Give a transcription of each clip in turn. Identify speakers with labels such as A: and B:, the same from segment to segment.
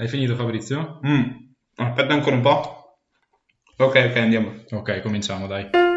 A: Hai finito Fabrizio?
B: Mm. Aspetta ancora un po'. Ok, ok, andiamo.
A: Ok, cominciamo, dai.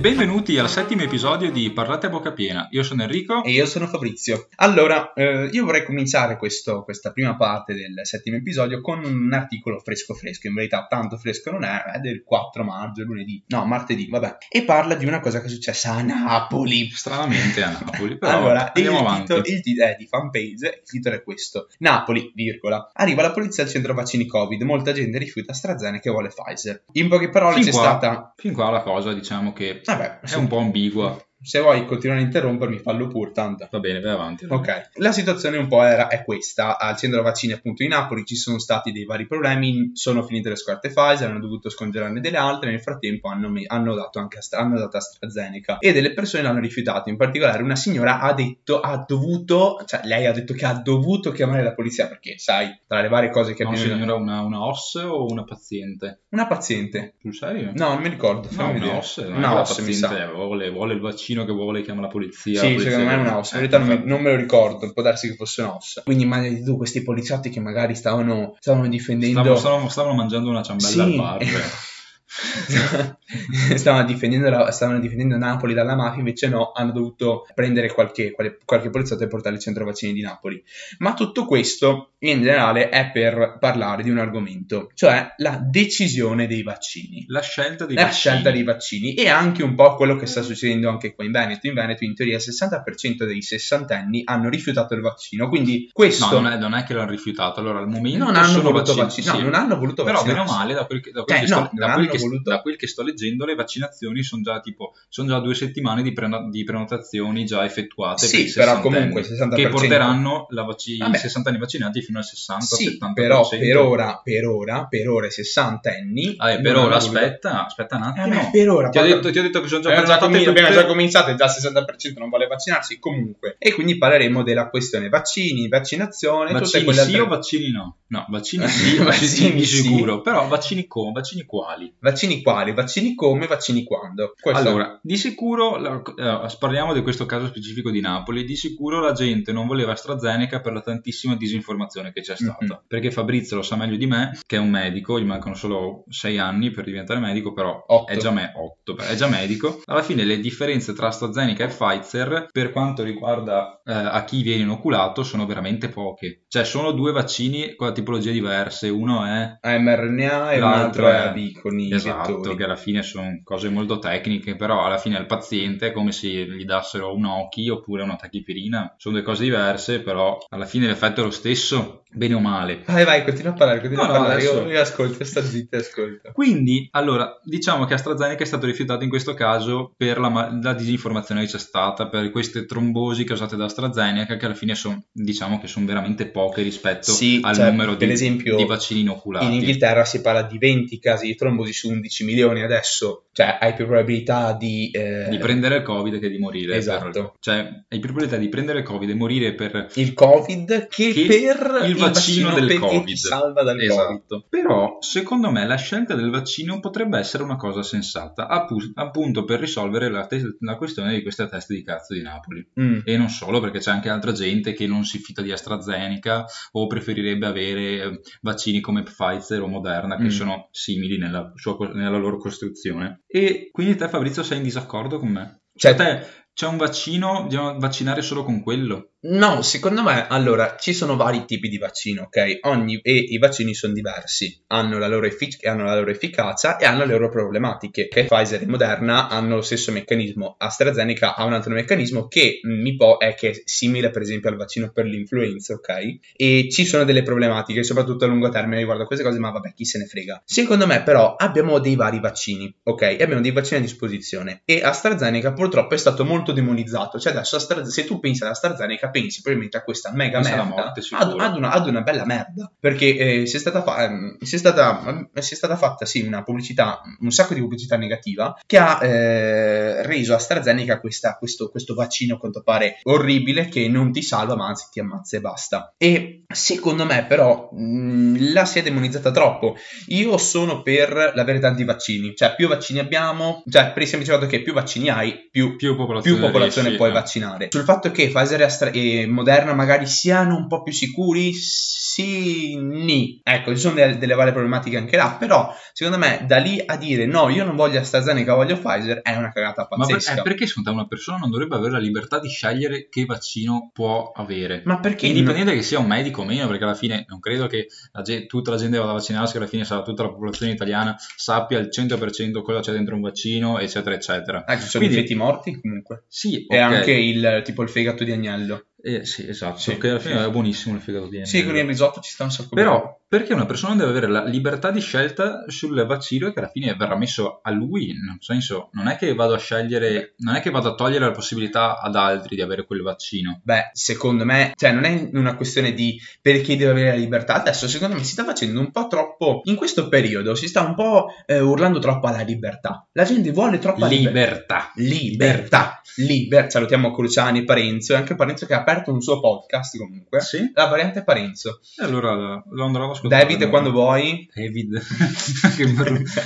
A: Benvenuti al settimo episodio di Parlate a bocca piena. Io sono Enrico.
B: E io sono Fabrizio. Allora, eh, io vorrei cominciare questo- questa prima parte del settimo episodio con un articolo fresco fresco. In verità, tanto fresco non è, è del 4 maggio, lunedì. No, martedì, vabbè. E parla di una cosa che è successa a Napoli.
A: Stranamente a Napoli, però
B: allora,
A: andiamo
B: il
A: avanti.
B: titolo, il titolo è di fanpage, il titolo è questo. Napoli, virgola. Arriva la polizia al centro vaccini Covid, molta gente rifiuta AstraZeneca e vuole Pfizer. In poche parole
A: Fin
B: c'è
A: qua-
B: stata...
A: Fin qua la cosa diciamo che
B: Vabbè,
A: è un po' ambigua.
B: Se vuoi continuare a interrompermi, fallo pur, tanto.
A: Va bene, vai avanti.
B: Ok, la situazione un po' era, è questa, al centro vaccini appunto di Napoli ci sono stati dei vari problemi, sono finite le scorte Pfizer, hanno dovuto scongelarne delle altre, nel frattempo hanno, hanno dato anche hanno dato AstraZeneca e delle persone l'hanno rifiutato, in particolare una signora ha detto, ha dovuto, cioè lei ha detto che ha dovuto chiamare la polizia perché sai, tra le varie cose che
A: No,
B: abbiamo...
A: signora, una, una OS o una paziente?
B: Una paziente,
A: Sul serio?
B: no non mi ricordo,
A: No,
B: fammi
A: una
B: vedere.
A: OS,
B: una OS mi sa.
A: vuole, vuole il vaccino che vuole chiama la polizia.
B: Sì,
A: la polizia
B: secondo me è una OS. In
A: Eh,
B: realtà non, mi- non me lo ricordo, può darsi che fosse una OS. Quindi immaginati tu questi poliziotti che magari stavano, stavano difendendo...
A: Stavo- stavano, stavano mangiando una ciambella
B: Sì.
A: al bar.
B: stavano, difendendo la- stavano difendendo Napoli dalla mafia, invece no, hanno dovuto prendere qualche, qualche poliziotto e portarli al centro vaccini di Napoli. Ma tutto questo in generale è per parlare di un argomento, cioè la decisione dei vaccini.
A: La scelta dei
B: La
A: vaccini.
B: scelta dei vaccini e anche un po' quello che sta succedendo anche qua in Veneto. In Veneto, in teoria, il 60% dei sessantenni hanno rifiutato il vaccino. Quindi questo
A: No, non è, non è che l'hanno rifiutato. Allora, al momento
B: non hanno voluto
A: vaccin-
B: vaccinare.
A: sì.
B: No, non hanno voluto
A: Però meno male, da quel che, da quel
B: Eh,
A: che
B: no,
A: sto,
B: non
A: da quel
B: hanno
A: che-
B: voluto.
A: da quel che sto leggendo, le vaccinazioni sono già tipo sono già due settimane di, preno- di prenotazioni già effettuate
B: Sì,
A: per
B: però
A: 60
B: comunque
A: anni,
B: 60%.
A: che porteranno la vac- i
B: Vabbè.
A: 60 anni vaccinati fino al 60
B: Sì,
A: 70%.
B: però per ora, per ora, per ora i sessantenni.
A: Ah, eh,
B: non
A: per ora, aspetta, aspetta un
B: Eh,
A: attimo.
B: beh, per ora.
A: ti, ho detto, ti ho detto che sono già
B: Abbiamo già,
A: prenotati
B: comin- abbiamo già
A: tutte.
B: cominciato e già il 60% non vuole vaccinarsi comunque. E quindi parleremo della questione vaccini, vaccinazione, tutte
A: Vaccini
B: quelle
A: sì
B: altre-
A: o vaccini no? No, vaccini sì, vaccini
B: sì.
A: sicuro. Però vaccini come? Vaccini quali?
B: Vaccini quali, vaccini come, vaccini quando. Questo-
A: Allora, di sicuro, eh, parliamo di questo caso specifico di Napoli, di sicuro la gente non voleva AstraZeneca per la tantissima disinformazione che c'è stata.
B: Mhm.
A: Perché Fabrizio lo sa meglio di me, che è un medico, gli mancano solo sei anni per diventare medico, però
B: Otto.
A: è già, me- otto, è già medico. Alla fine le differenze tra AstraZeneca e Pfizer, per quanto riguarda eh, a chi viene inoculato, sono veramente poche. Cioè, sono due vaccini con tipologie diverse. Uno è
B: a mRNA e
A: L'altro
B: altro è
A: è-
B: a B con i
A: Esatto,
B: vettori.
A: che alla fine sono cose molto tecniche, però alla fine al paziente è come se gli dassero un Oki oppure una tachipirina. Sono due cose diverse, però alla fine l'effetto è lo stesso, bene o male.
B: Vai, vai, continua a parlare, continua
A: No,
B: a
A: no,
B: parlare.
A: adesso-
B: Io, io ascolto, sta zitto e ascolto.
A: Quindi, allora, diciamo che AstraZeneca è stato rifiutato in questo caso per la, la disinformazione che c'è stata, per queste trombosi causate da AstraZeneca, che alla fine sono, diciamo che sono veramente poche rispetto
B: Sì,
A: al
B: cioè,
A: numero
B: per
A: di,
B: esempio,
A: di vaccini inoculati.
B: In Inghilterra si parla di 20 casi di trombosi su 11 milioni adesso, cioè hai più probabilità di... eh,
A: di prendere il covid che di morire
B: Esatto.
A: per- cioè hai più probabilità di prendere il covid e morire per
B: il covid che,
A: Che
B: per
A: il vaccino del
B: per-
A: Covid.
B: salva dal covid.
A: esatto però secondo me la scelta del vaccino potrebbe essere una cosa sensata appu- appunto per risolvere la, te- la questione di queste teste di cazzo di Napoli
B: Mm.
A: e non solo perché c'è anche altra gente che non si fida di AstraZeneca o preferirebbe avere eh, vaccini come Pfizer o Moderna che
B: Mm.
A: sono simili nella, sua nella loro costruzione e quindi te Fabrizio sei in disaccordo con me?
B: Cioè,
A: te c'è un vaccino, dobbiamo vaccinare solo con quello.
B: No, secondo me, allora, ci sono vari tipi di vaccino, ok? Ogni, e i vaccini sono diversi, hanno la, loro effic- hanno la loro efficacia e hanno le loro problematiche. Che Pfizer e Moderna hanno lo stesso meccanismo, AstraZeneca ha un altro meccanismo che mi po- è che è simile per esempio al vaccino per l'influenza, ok? E ci sono delle problematiche, soprattutto a lungo termine riguardo a queste cose, ma vabbè, chi se ne frega. Secondo me, però, abbiamo dei vari vaccini, ok? E abbiamo dei vaccini a disposizione e AstraZeneca purtroppo è stato molto molto demonizzato. Cioè adesso Astra- se tu pensi ad AstraZeneca pensi probabilmente a questa mega
A: la
B: merda,
A: morte,
B: ad, ad una, ad una bella merda. Perché eh, si, è stata fa- ehm, si, è stata, si è stata fatta sì una pubblicità, un sacco di pubblicità negativa che ha eh, reso AstraZeneca questa- questo, questo vaccino a quanto pare orribile che non ti salva ma anzi ti ammazza e basta. E secondo me però mh, la si è demonizzata troppo. Io sono per l'avere tanti vaccini, cioè più vaccini abbiamo, cioè per il semplice fatto che più vaccini hai, più
A: Più popolazione,
B: più popolazione
A: riesci,
B: puoi
A: eh.
B: vaccinare. Sul fatto che Pfizer e, Astra- e Moderna magari siano un po' più sicuri, sì, ni. Ecco, ci sono delle, delle varie problematiche anche là, però secondo me da lì a dire no, io non voglio AstraZeneca, voglio Pfizer, è una cagata
A: Ma per-
B: pazzesca.
A: eh, perché secondo te una persona non dovrebbe avere la libertà di scegliere che vaccino può avere?
B: Ma perché
A: Indipendente che sia un medico o meno, perché alla fine non credo che la ge- tutta la gente vada a vaccinarsi, alla fine sarà tutta la popolazione italiana sappia al 100% cosa c'è dentro un vaccino, eccetera, eccetera.
B: Ah, ci sono
A: Quindi-
B: i feti morti comunque.
A: Sì,
B: E
A: ok.
B: anche il tipo il fegato di agnello.
A: Eh, sì, esatto,
B: Sì,
A: che alla fine
B: sì.
A: è buonissimo il fegato di
B: Sì,
A: agnello.
B: con il risotto ci sta un sacco bene.
A: Però perché una persona deve avere la libertà di scelta sul vaccino che alla fine verrà messo a lui? Nel senso, non è che vado a scegliere, non è che vado a togliere la possibilità ad altri di avere quel vaccino.
B: Beh, secondo me, cioè non è una questione di perché deve avere la libertà, adesso secondo me si sta facendo un po' troppo, in questo periodo si sta un po' eh, urlando troppo alla libertà. La gente vuole troppa libertà.
A: Libertà.
B: Libertà, liber. Salutiamo Cruciani, Parenzo, e anche Parenzo che ha aperto un suo podcast comunque.
A: Sì?
B: La variante Parenzo.
A: E allora lo andrò ad ascoltare.
B: David, quando vuoi.
A: David. che brutto.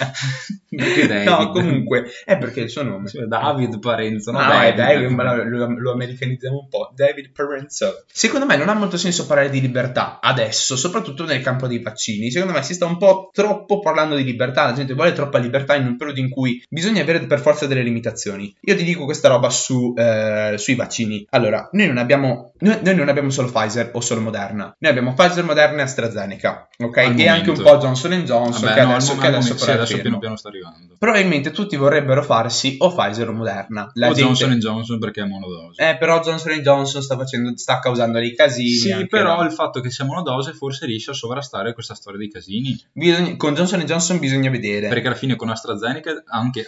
A: David?
B: No, comunque, è perché il suo nome.
A: Sì, David Parenzo, no?
B: No,
A: David.
B: è David, ma lo- lo americanizziamo un po'. David Parenzo. Secondo me non ha molto senso parlare di libertà adesso, soprattutto nel campo dei vaccini. Secondo me si sta un po' troppo parlando di libertà. La gente vuole troppa libertà in un periodo in cui bisogna avere per forza delle limitazioni. Io ti dico questa roba su, eh, sui vaccini. Allora, noi non abbiamo. Noi, noi non abbiamo solo Pfizer o solo Moderna. Noi abbiamo Pfizer, Moderna e AstraZeneca. Ok?
A: Al
B: e anche un
A: momento.
B: po' Johnson Johnson.
A: Vabbè,
B: che
A: no,
B: adesso, che adesso
A: momento- sì, adesso piano piano sta arrivando.
B: Probabilmente tutti vorrebbero farsi o Pfizer o Moderna. La
A: o
B: gente-
A: Johnson Johnson perché è monodose.
B: eh, però Johnson Johnson sta, facendo, sta causando dei casini.
A: Sì, però
B: là.
A: il fatto che sia monodose forse riesce a sovrastare questa storia dei casini.
B: Bisogna- con Johnson Johnson bisogna vedere.
A: Perché alla fine con AstraZeneca anche,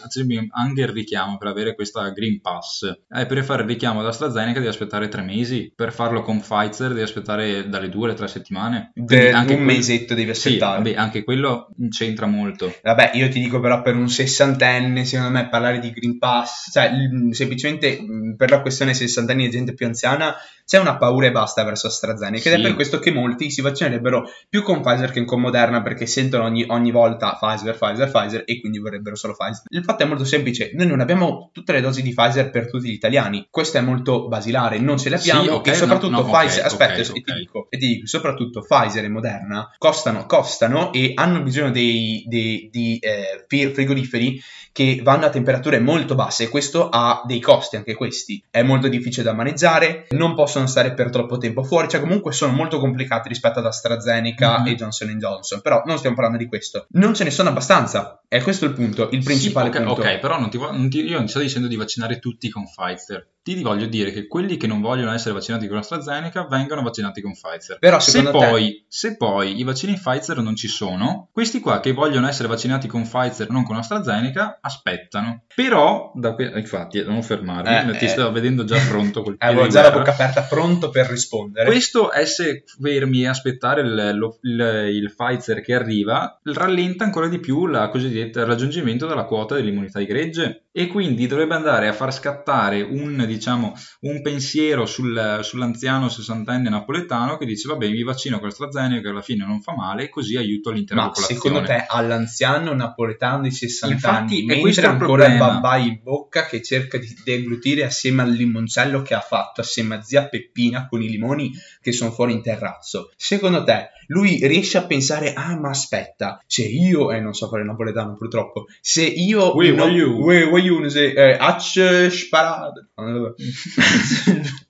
A: anche il richiamo per avere questa Green Pass, eh, per fare il richiamo ad AstraZeneca devi aspettare tre mesi, per farlo con Pfizer devi aspettare dalle due alle tre settimane.
B: De-
A: anche
B: un
A: quel-
B: mesetto devi
A: Sì,
B: aspettare.
A: vabbè, anche quello c'entra molto.
B: Vabbè, io ti dico però per un sessantenne, secondo me parlare di Green Pass, cioè l- semplicemente mh, per la questione sessantenni e gente più anziana, c'è una paura e basta verso AstraZeneca ed è
A: Sì.
B: per questo che molti si vaccinerebbero più con Pfizer che con Moderna perché sentono ogni, ogni volta Pfizer, Pfizer, Pfizer e quindi vorrebbero solo Pfizer. Il fatto è molto semplice, noi non abbiamo tutte le dosi di Pfizer per tutti gli italiani, questo è molto basilare, non ce le abbiamo
A: Sì, ok,
B: e soprattutto
A: no, no,
B: Pfizer, aspetta,
A: ok,
B: e ti dico, e ti dico, soprattutto Pfizer e Moderna costano, costano e hanno bisogno dei, dei- di eh, frigoriferi che vanno a temperature molto basse e questo ha dei costi anche questi. È molto difficile da maneggiare, non possono stare per troppo tempo fuori, cioè comunque sono molto complicati rispetto ad AstraZeneca
A: Mhm.
B: e Johnson Johnson, però non stiamo parlando di questo. Non ce ne sono abbastanza, è questo il punto, il principale
A: Sì, ok,
B: punto.
A: ok, però non ti non ti- io non ti sto dicendo di vaccinare tutti con Pfizer. Ti voglio dire che quelli che non vogliono essere vaccinati con AstraZeneca vengano vaccinati con Pfizer.
B: Però
A: Se
B: secondo te
A: poi, se poi i vaccini Pfizer non ci sono, questi qua che vogliono essere vaccinati con Pfizer non con AstraZeneca aspettano. Però, da que- infatti, non fermarmi,
B: Eh,
A: ti
B: eh.
A: sto vedendo già pronto col piede
B: avevo già la bocca aperta, pronto per rispondere.
A: Questo essere fermi e aspettare il, lo- il- il Pfizer che arriva rallenta ancora di più la cosiddetta il raggiungimento della quota dell'immunità di gregge e quindi dovrebbe andare a far scattare un, diciamo, un pensiero sul- sull'anziano sessantenne napoletano che dice vabbè mi vaccino con AstraZeneca che alla fine non fa male e così aiuto l'intera
B: Ma
A: popolazione.
B: secondo te all'anziano napoletano di 60
A: Infatti,
B: anni, mentre ancora il babà in bocca che cerca di deglutire assieme al limoncello che ha fatto assieme a zia Peppina con i limoni che sono fuori in terrazzo. Secondo te lui riesce a pensare ah ma aspetta, se io eh non so fare napoletano purtroppo, se io
A: Ui,
B: no,
A: voglio.
B: ui, voglio, se eh, ac sparado.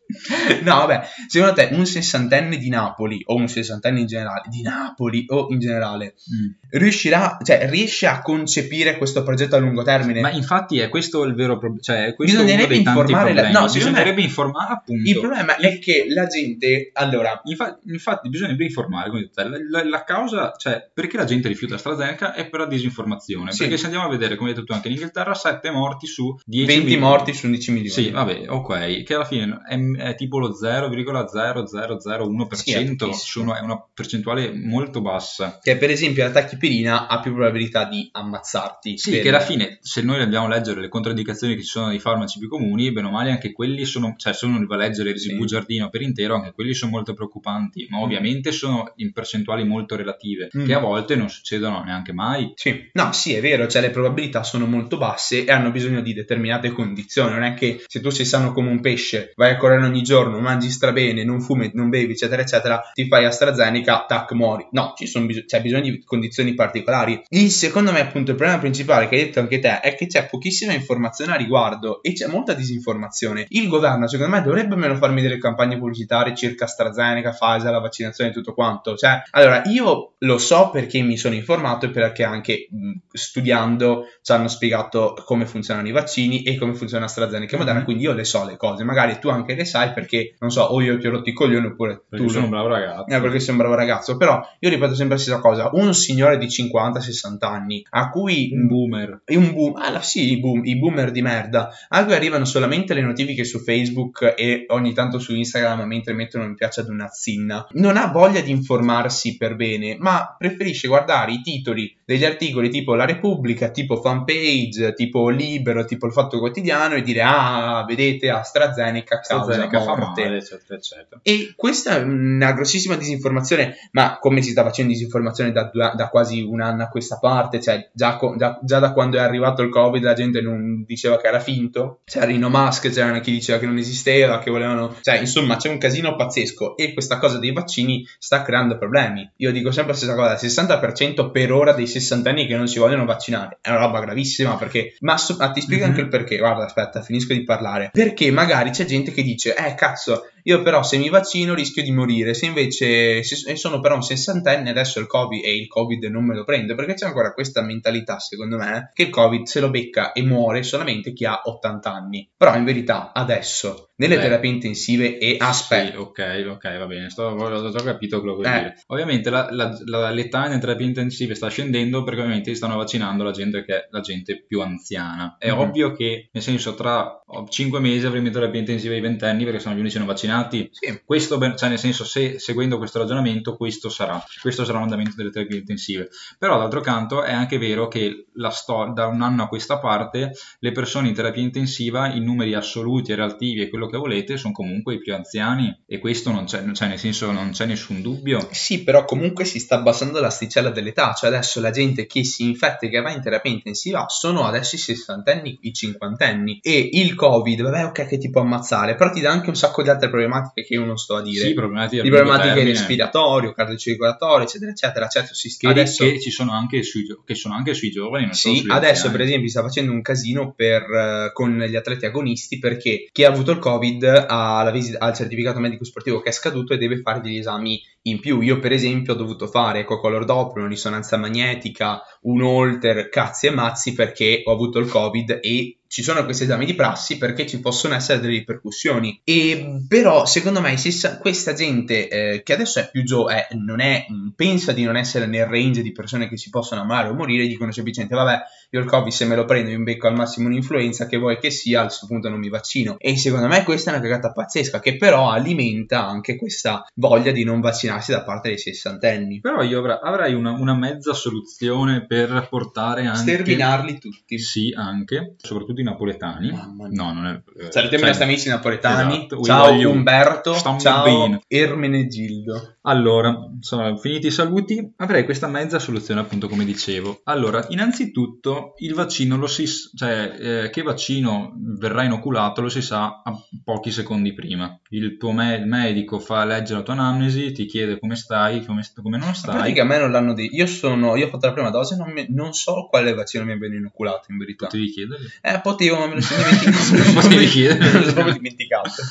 B: No, vabbè, secondo te un sessantenne di Napoli o un sessantenne in generale, di Napoli o in generale,
A: Mm.
B: riuscirà, cioè riesce a concepire questo progetto a lungo termine?
A: Ma infatti è questo il vero problema, cioè è questo
B: Bisognerebbe
A: tanti
B: informare la- no,
A: bisognerebbe informare appunto.
B: Il problema è che la gente, allora,
A: Infatti, infatti bisognerebbe informare, come detto, la, la- la causa, cioè perché la gente rifiuta AstraZeneca è per la disinformazione,
B: Sì.
A: perché se andiamo a vedere, come hai detto tu anche in Inghilterra, 7 morti su 10
B: 20
A: milioni.
B: morti su 11 milioni.
A: Sì, vabbè, ok, che alla fine è, è tipo lo 0,0001%,
B: Sì, è
A: sono- è una percentuale molto bassa.
B: Che per esempio la tachipirina ha più probabilità di ammazzarti.
A: Sì,
B: per-
A: che alla fine, se noi dobbiamo leggere le controindicazioni che ci sono dei farmaci più comuni, bene o male anche quelli sono, cioè se uno va a leggere
B: Sì.
A: il bugiardino per intero, anche quelli sono molto preoccupanti, ma ovviamente sono in percentuali molto relative,
B: Mm.
A: che a volte non succedono neanche mai.
B: Sì, no, sì, è vero, cioè le probabilità sono molto basse e hanno bisogno di determinate condizioni. Non è che se tu sei sano come un pesce, vai a correre ogni giorno, mangi strabene, non fumi, non bevi, eccetera, eccetera, ti fai AstraZeneca, tac, muori. No, ci sono bis- c'è bisogno di condizioni particolari. Il secondo me, appunto, il problema principale che hai detto anche te è che c'è pochissima informazione a riguardo e c'è molta disinformazione. Il governo, secondo me, dovrebbe almeno farmi delle campagne pubblicitarie circa AstraZeneca, Pfizer, la vaccinazione e tutto quanto. Cioè, allora, io lo so perché mi sono informato e perché anche mh, studiando ci hanno spiegato come funzionano i vaccini e come funziona AstraZeneca e Moderna,
A: Mhm.
B: quindi io le so le cose. Magari tu anche le sai perché, non so, o io ti ho rotto i coglioni oppure
A: Perché
B: tu
A: sono un bravo ragazzo.
B: eh, perché sei un bravo ragazzo, però io ripeto sempre la stessa cosa, un signore di 50-60 anni a cui
A: un boomer.
B: un boom, ah, sì, i, boom- i boomer di merda, a cui arrivano solamente le notifiche su Facebook e ogni tanto su Instagram mentre mettono mi piace ad una zinna. Non ha voglia di informarsi per bene, ma preferisce guardare i titoli degli articoli tipo La Repubblica, tipo Fanpage, tipo Libero, tipo Il Fatto Quotidiano e dire ah, vedete AstraZeneca causa
A: AstraZeneca fa
B: morte.
A: male, eccetera, eccetera.
B: E questa è una grossissima disinformazione, ma come si sta facendo disinformazione da, da quasi un anno a questa parte, cioè già, già- già da quando è arrivato il Covid la gente non diceva che era finto, c'era Rino Musk, c'era chi diceva che non esisteva, che volevano... Cioè, insomma, c'è un casino pazzesco e questa cosa dei vaccini sta creando problemi. Io dico sempre la stessa cosa, il 60% per ora dei sessantenni che non si vogliono vaccinare, è una roba gravissima perché... Ma so- ah, ti spiego
A: Mhm.
B: anche il perché, guarda, aspetta, finisco di parlare. Perché magari c'è gente che dice, eh cazzo, io però se mi vaccino rischio di morire, se invece se sono però un sessantenne adesso il Covid e il Covid non me lo prendo, perché c'è ancora questa mentalità secondo me che il Covid se lo becca e muore solamente chi ha 80 anni. Però in verità adesso nelle
A: Beh.
B: terapie intensive e aspetta,
A: Sì, ok, ok, va bene, sto, ho, già capito quello che vuoi
B: Eh.
A: dire. Ovviamente la, la- la- l'età nelle terapie intensive sta scendendo perché ovviamente stanno vaccinando la gente che è la gente più anziana. È
B: Mhm.
A: ovvio che, nel senso, tra 5 mesi avremo in terapia intensiva i ventenni perché sono gli unici non vaccinati.
B: Sì,
A: Questo, cioè nel senso, se seguendo questo ragionamento, questo sarà, questo sarà l'andamento delle terapie intensive. Però, d'altro canto, è anche vero che la sto- da un anno a questa parte, le persone in terapia intensiva, in numeri assoluti e relativi e quello che volete, sono comunque i più anziani. E questo non c'è, cioè, nel senso, non c'è nessun dubbio.
B: Sì, però comunque si sta abbassando l'asticella dell'età, cioè adesso la gente che si infetta e che va in terapia intensiva sono adesso i sessantenni, i cinquantenni e il Covid, vabbè ok che ti può ammazzare, però ti dà anche un sacco di altre problematiche che io non sto a dire.
A: Sì, problematiche,
B: di problematiche respiratorie, cardiocircolatorie, eccetera, eccetera. Certo, si
A: Che,
B: adesso,
A: che ci sono anche sui, che sono anche sui giovani,
B: sì, adesso per esempio sta facendo un casino per, eh, con gli atleti agonisti perché chi ha avuto il Covid ha, la visita, ha il certificato medico sportivo che è scaduto e deve fare degli esami in più. Io per esempio ho dovuto fare ecocolor doppio, una risonanza magnetica, un holter, cazzi e mazzi perché ho avuto il Covid e ci sono questi esami di prassi perché ci possono essere delle ripercussioni. E però, secondo me, se questa gente eh, che adesso è più giovane, non è, mh, pensa di non essere nel range di persone che si possono ammalare o morire, dicono semplicemente: Vabbè, io il Covid se me lo prendo, mi becco al massimo un'influenza, che vuoi che sia, a questo punto non mi vaccino. E secondo me questa è una cagata pazzesca, che però alimenta anche questa voglia di non vaccinarsi da parte dei sessantenni.
A: Però io avra- avrei una, una mezza soluzione per portare anche...
B: Sterminarli tutti.
A: Sì, anche, soprattutto i napoletani.
B: Mamma mia.
A: No, non è... eh,
B: Salutiamo i
A: cioè,
B: nostri amici napoletani.
A: esatto,
B: ciao
A: voglio-
B: Umberto.
A: Stammi
B: Ciao
A: bene.
B: Ermenegildo.
A: Allora, insomma, finiti i saluti, avrei questa mezza soluzione, appunto, come dicevo. Allora, innanzitutto, il vaccino lo si cioè, eh, che vaccino verrà inoculato lo si sa a pochi secondi prima. Il tuo me- medico fa leggere la tua anamnesi, ti chiede come stai, come, st- come non stai.
B: pratica a me non l'hanno detto. Io sono. Io ho fatto la prima dose e non, mi- non so quale vaccino mi abbiano inoculato in verità.
A: Potevi chiedergli.
B: Eh, potevo, ma me lo sono dimenticato. Me lo sono dimenticato.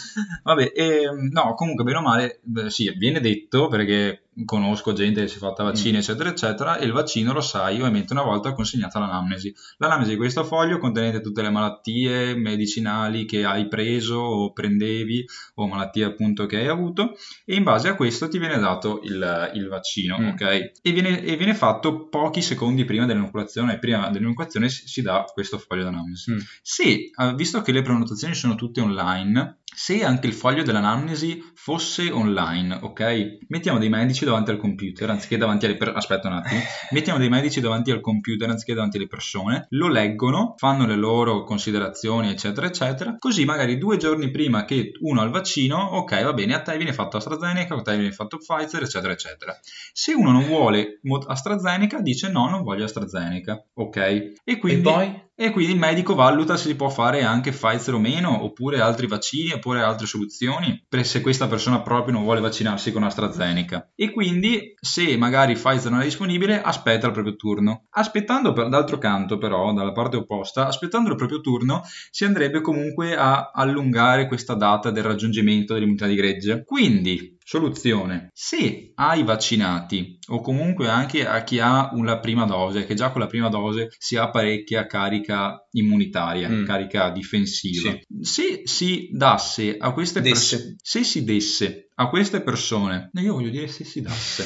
A: Vabbè, ehm, no, comunque bene o male, sì, viene detto perché conosco gente che si è fatta vaccini,
B: Mm.
A: eccetera, eccetera, e il vaccino lo sai, ovviamente una volta consegnata l'anamnesi. L'anamnesi di questo foglio contenente tutte le malattie medicinali che hai preso o prendevi o malattie appunto che hai avuto e in base a questo ti viene dato il, il vaccino,
B: Mm.
A: ok? E viene, e viene fatto pochi secondi prima dell'inoculazione, prima dell'inoculazione si, si dà questo foglio d'anamnesi.
B: Mm.
A: Se, eh, visto che le prenotazioni sono tutte online, se anche il foglio dell'anamnesi fosse online, ok? Mettiamo dei medici davanti al computer, anziché davanti alle persone, aspetta un attimo, mettiamo dei medici davanti al computer anziché davanti alle persone, lo leggono, fanno le loro considerazioni, eccetera, eccetera, così magari due giorni prima che uno ha il vaccino, ok, va bene, a te viene fatto AstraZeneca, a te viene fatto Pfizer, eccetera, eccetera. Se uno non vuole AstraZeneca, dice no, non voglio AstraZeneca, ok? E quindi...
B: E poi?
A: E quindi il medico valuta se si può fare anche Pfizer o meno, oppure altri vaccini, oppure altre soluzioni, per se questa persona proprio non vuole vaccinarsi con AstraZeneca. E quindi, se magari Pfizer non è disponibile, aspetta il proprio turno. Aspettando, per, d'altro canto, però, dalla parte opposta, aspettando il proprio turno, si andrebbe comunque a allungare questa data del raggiungimento dell'immunità di gregge. Quindi, Soluzione. Se ai vaccinati o comunque anche a chi ha una prima dose, che già con la prima dose si ha parecchia carica immunitaria,
B: Mm.
A: carica difensiva, se si dasse a queste persone, se si desse a queste persone, io voglio dire se si dasse,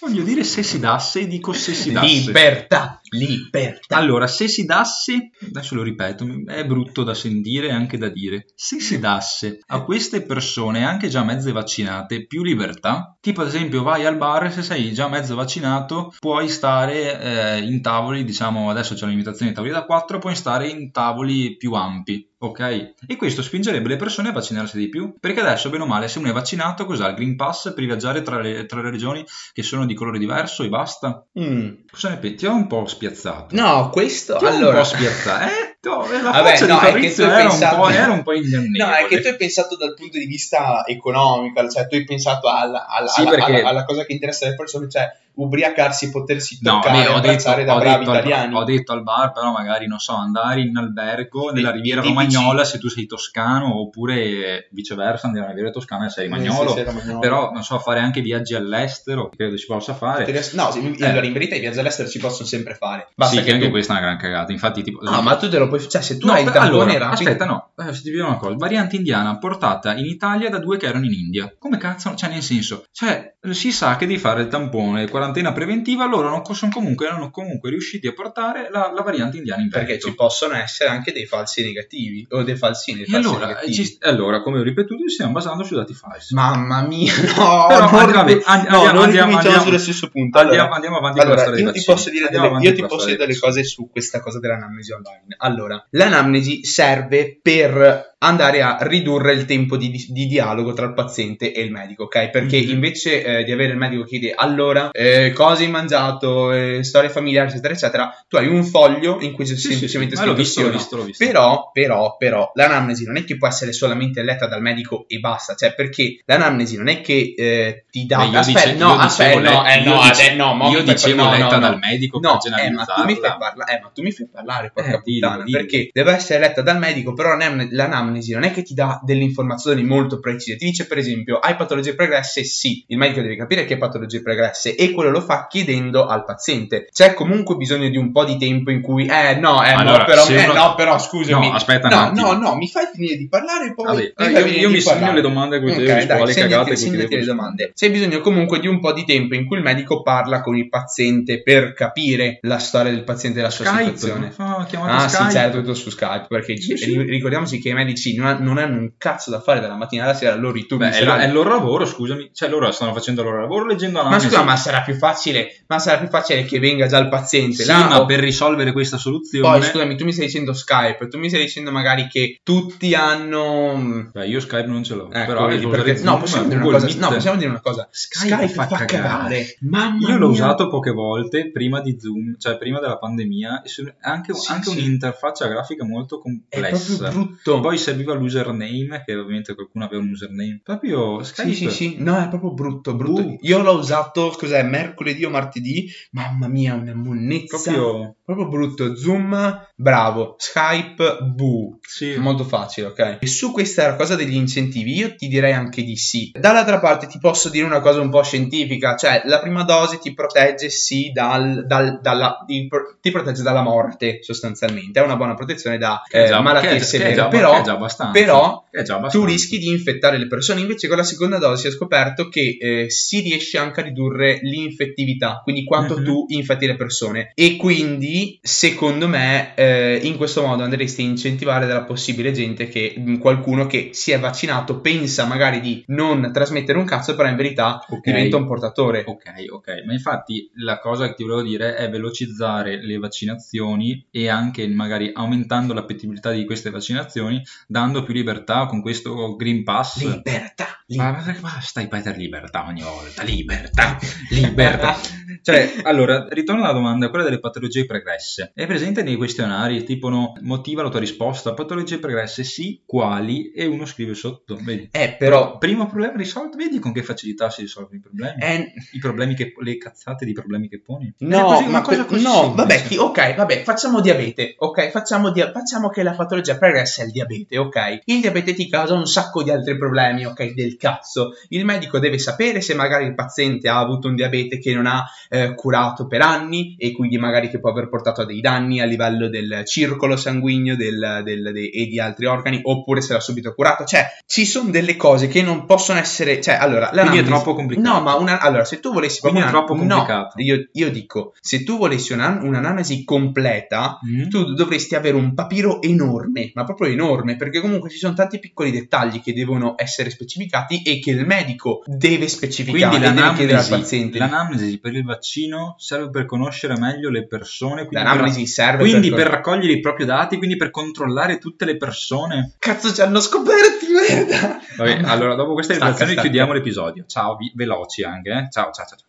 A: voglio dire se si dasse dico se si dasse.
B: Libertà, libertà.
A: Allora, se si dasse, adesso lo ripeto, è brutto da sentire e anche da dire, se si dasse a queste persone, anche già mezze vaccinate, più libertà, tipo ad esempio vai al bar se sei già mezzo vaccinato puoi stare eh, in tavoli, diciamo adesso c'è una limitazione di tavoli da 4, puoi stare in tavoli più ampi. Ok? E questo spingerebbe le persone a vaccinarsi di più. Perché adesso, bene o male, se uno è vaccinato, cos'ha? Il Green Pass per viaggiare tra le, tra le regioni che sono di colore diverso e basta?
B: Mm.
A: Cosa ne pensi? Ti ho un po' spiazzato.
B: No, questo
A: Ti ho un
B: allora.
A: po' spiazzato. Eh? La
B: Vabbè, no,
A: di
B: è che
A: Fabrizio
B: tu hai
A: era,
B: pensato-
A: un po', era un po' ingannevole.
B: No, è che tu hai pensato dal punto di vista economico, cioè tu hai pensato alla, alla-
A: Sì,
B: alla-
A: perché-
B: alla- alla cosa che interessa alle persone, cioè ubriacarsi, potersi
A: No,
B: toccare,
A: vabbè, ho, detto,
B: da
A: ho,
B: bravi
A: detto al,
B: italiani.
A: ho detto al bar, però magari, non so, andare in albergo nella riviera romagnola se tu sei toscano, oppure viceversa, andare nella riviera toscana e sei romagnolo.
B: sì, sì, romagnolo.
A: Però, non so, fare anche viaggi all'estero, credo si possa fare.
B: No, sì,
A: Eh.
B: allora in verità i viaggi all'estero si possono sempre fare. Basta
A: sì, che anche
B: tu-
A: questa è una gran cagata. Infatti, tipo...
B: Ah, ma tu te lo puoi cioè se tu
A: No,
B: hai il tampone
A: allora,
B: rapido
A: aspetta, no, eh, ti dico una cosa, variante indiana portata in Italia da due che erano in India. Come cazzo? Cioè, nel senso, cioè, si sa che devi fare il tampone, quarantena preventiva, loro non, sono comunque, erano comunque riusciti a portare la, la variante indiana in
B: perché
A: Veneto.
B: ci possono essere anche dei falsi negativi o dei falsini, dei falsi
A: allora,
B: negativi.
A: ci- allora, come ho ripetuto, ci stiamo basando su dati falsi.
B: Mamma mia, no,
A: Però,
B: non,
A: vabbè, and-
B: no,
A: andiamo-
B: non
A: andiamo- andiamo-
B: sullo stesso punto. Allora,
A: Andiamo, andiamo avanti con la
B: Allora,
A: storia
B: io ti posso dire delle, io ti posso dire delle cose su questa cosa dell'anamnesi online. Allora, l'anamnesi serve per andare a ridurre il tempo di, di dialogo tra il paziente e il medico, ok? Perché
A: Mhm.
B: invece eh, di avere il medico che chiede allora eh, cosa hai mangiato, eh, storia familiare, eccetera, eccetera, tu hai un foglio in cui c'è
A: Sì, sì,
B: semplicemente
A: sì, l'ho
B: scritto
A: visto,
B: sì
A: l'ho
B: no.
A: visto, l'ho visto.
B: Però, però, però, l'anamnesi non è che può essere solamente letta dal medico e basta, cioè perché l'anamnesi non è che eh, ti dà...
A: Beh, io
B: aspetta,
A: dice-
B: no,
A: io
B: aspetta,
A: dicevo
B: no,
A: let-
B: eh, no,
A: dice-
B: eh, no, mo
A: io dicevo
B: no,
A: letta
B: no,
A: dal
B: no.
A: medico
B: No,
A: per
B: eh, ma tu mi fai parlare, eh, ma tu mi fai parlare, porca
A: Eh, dillo,
B: puttana,
A: dillo.
B: perché deve essere letta dal medico, però l'anam- l'anamnesi non è che ti dà delle informazioni molto precise, ti dice per esempio, hai patologie pregresse? Sì, il medico deve capire che patologie pregresse e quello lo fa chiedendo al paziente. C'è comunque bisogno di un po' di tempo in cui, eh no, eh
A: Allora,
B: no, però, eh,
A: uno-
B: no, però scusami.
A: No, aspetta
B: no, no, no, mi fai finire di parlare e poi
A: Vabbè,
B: mi
A: io, io mi segno le domande a cui ti
B: Ok,
A: devo
B: dai, segnati-
A: cagate
B: segnati
A: devo
B: le domande. C'è bisogno comunque di un po' di tempo in cui il medico parla con il paziente per capire la storia del paziente e la sua
A: Skype,
B: situazione.
A: chiamata
B: Ah
A: Skype.
B: sì, certo, tutto su Skype, perché
A: Sì, sì.
B: ricordiamoci che i medici non, ha- non hanno un cazzo da fare dalla mattina alla sera, loro turni
A: Beh, è,
B: serali.
A: è il loro lavoro, scusami. Cioè, loro stanno facendo il loro lavoro leggendo
B: Ma
A: l'anamnesi.
B: scusa, ma sarà più facile, ma sarà più facile che venga già il paziente
A: Sì,
B: là,
A: ma
B: o-
A: per risolvere questa soluzione...
B: Poi scusami, tu mi stai dicendo Skype, tu mi stai dicendo magari che tutti hanno
A: Beh, io Skype non ce l'ho,
B: Ecco,
A: però
B: vedi, perché- no, possiamo dire una cosa, no, possiamo dire una cosa.
A: Skype fa cagare.
B: Mamma
A: Io l'ho
B: mia.
A: usato poche volte prima di Zoom, cioè prima della pandemia, e è anche,
B: Sì,
A: anche
B: sì.
A: un'interfaccia grafica molto
B: È
A: complessa.
B: proprio brutto.
A: Poi se serviva l'username, che ovviamente qualcuno aveva un username. Proprio Skype.
B: Sì, sì, sì, no, è proprio brutto, brutto.
A: Uh.
B: Io l'ho usato, cos'è, mercoledì o martedì? Mamma mia, una monnezza.
A: Proprio...
B: Proprio brutto. Zoom, bravo. Skype, bu.
A: Sì.
B: Molto facile, ok? E su questa cosa degli incentivi, io ti direi anche di sì. Dall'altra parte ti posso dire una cosa un po' scientifica, cioè la prima dose ti protegge sì dal, dal- dalla, ti, pro- ti protegge dalla morte sostanzialmente, è una buona protezione da eh,
A: già-
B: malattie
A: è
B: severe,
A: già-
B: però,
A: già abbastanza.
B: però
A: è già
B: tu
A: abbastanza.
B: rischi di infettare le persone, invece con la seconda dose si è scoperto che eh, si riesce anche a ridurre l'infettività, quindi quanto
A: Mhm.
B: tu infetti le persone e quindi secondo me eh, in questo modo andresti a incentivare della possibile gente che mh, qualcuno che si è vaccinato pensa magari di non trasmettere un cazzo però in verità
A: Ok.
B: diventa un portatore.
A: Ok, ok, ma infatti la cosa che ti volevo dire è velocizzare le vaccinazioni e anche magari aumentando l'appetibilità di queste vaccinazioni, dando più libertà con questo Green Pass.
B: Libertà,
A: Ma ma- basta ripetere libertà ogni volta, libertà, libertà. Cioè, allora, ritorno alla domanda, quella delle patologie pregresse. È presente nei questionari, tipo, no, motiva la tua risposta, patologie pregresse sì, quali? E uno scrive sotto, vedi.
B: Eh, però
A: Primo problema risolto, vedi con che facilità si risolvono i problemi?
B: è,
A: I problemi che, le cazzate di problemi che poni?
B: No,
A: così-
B: ma
A: cosa così
B: no, vabbè, ti- ok, vabbè, facciamo diabete, ok, facciamo, dia- facciamo che la patologia pregressa è il diabete, ok. Il diabete ti causa un sacco di altri problemi, ok, del cazzo. Il medico deve sapere se magari il paziente ha avuto un diabete che non ha eh, curato per anni e quindi magari che può aver portato a dei danni a livello del circolo sanguigno del- del- de- e di altri organi, oppure se l'ha subito curato. Cioè, ci sono delle cose che non possono essere, cioè, allora,
A: Quindi è troppo complicato.
B: No, ma una, allora, se tu volessi
A: Quindi
B: proprio
A: è troppo
B: una- no,
A: complicato.
B: io, io dico, se tu volessi una- un'analisi completa,
A: Mm?
B: tu dovresti avere un papiro enorme, ma proprio enorme, perché comunque ci sono tanti piccoli dettagli che devono essere specificati e che il medico deve specificare
A: Quindi
B: deve chiedere al paziente.
A: l'anamnesi per il vaccino serve per conoscere meglio le persone, quindi,
B: L'analisi
A: per,
B: serve
A: quindi
B: per...
A: per raccogliere i propri dati, quindi per controllare tutte le persone.
B: Cazzo ci hanno scoperti, merda!
A: Vabbè, allora dopo rivelazioni
B: stacca.
A: chiudiamo l'episodio. Ciao, vi- veloci anche, eh. Ciao, ciao. ciao.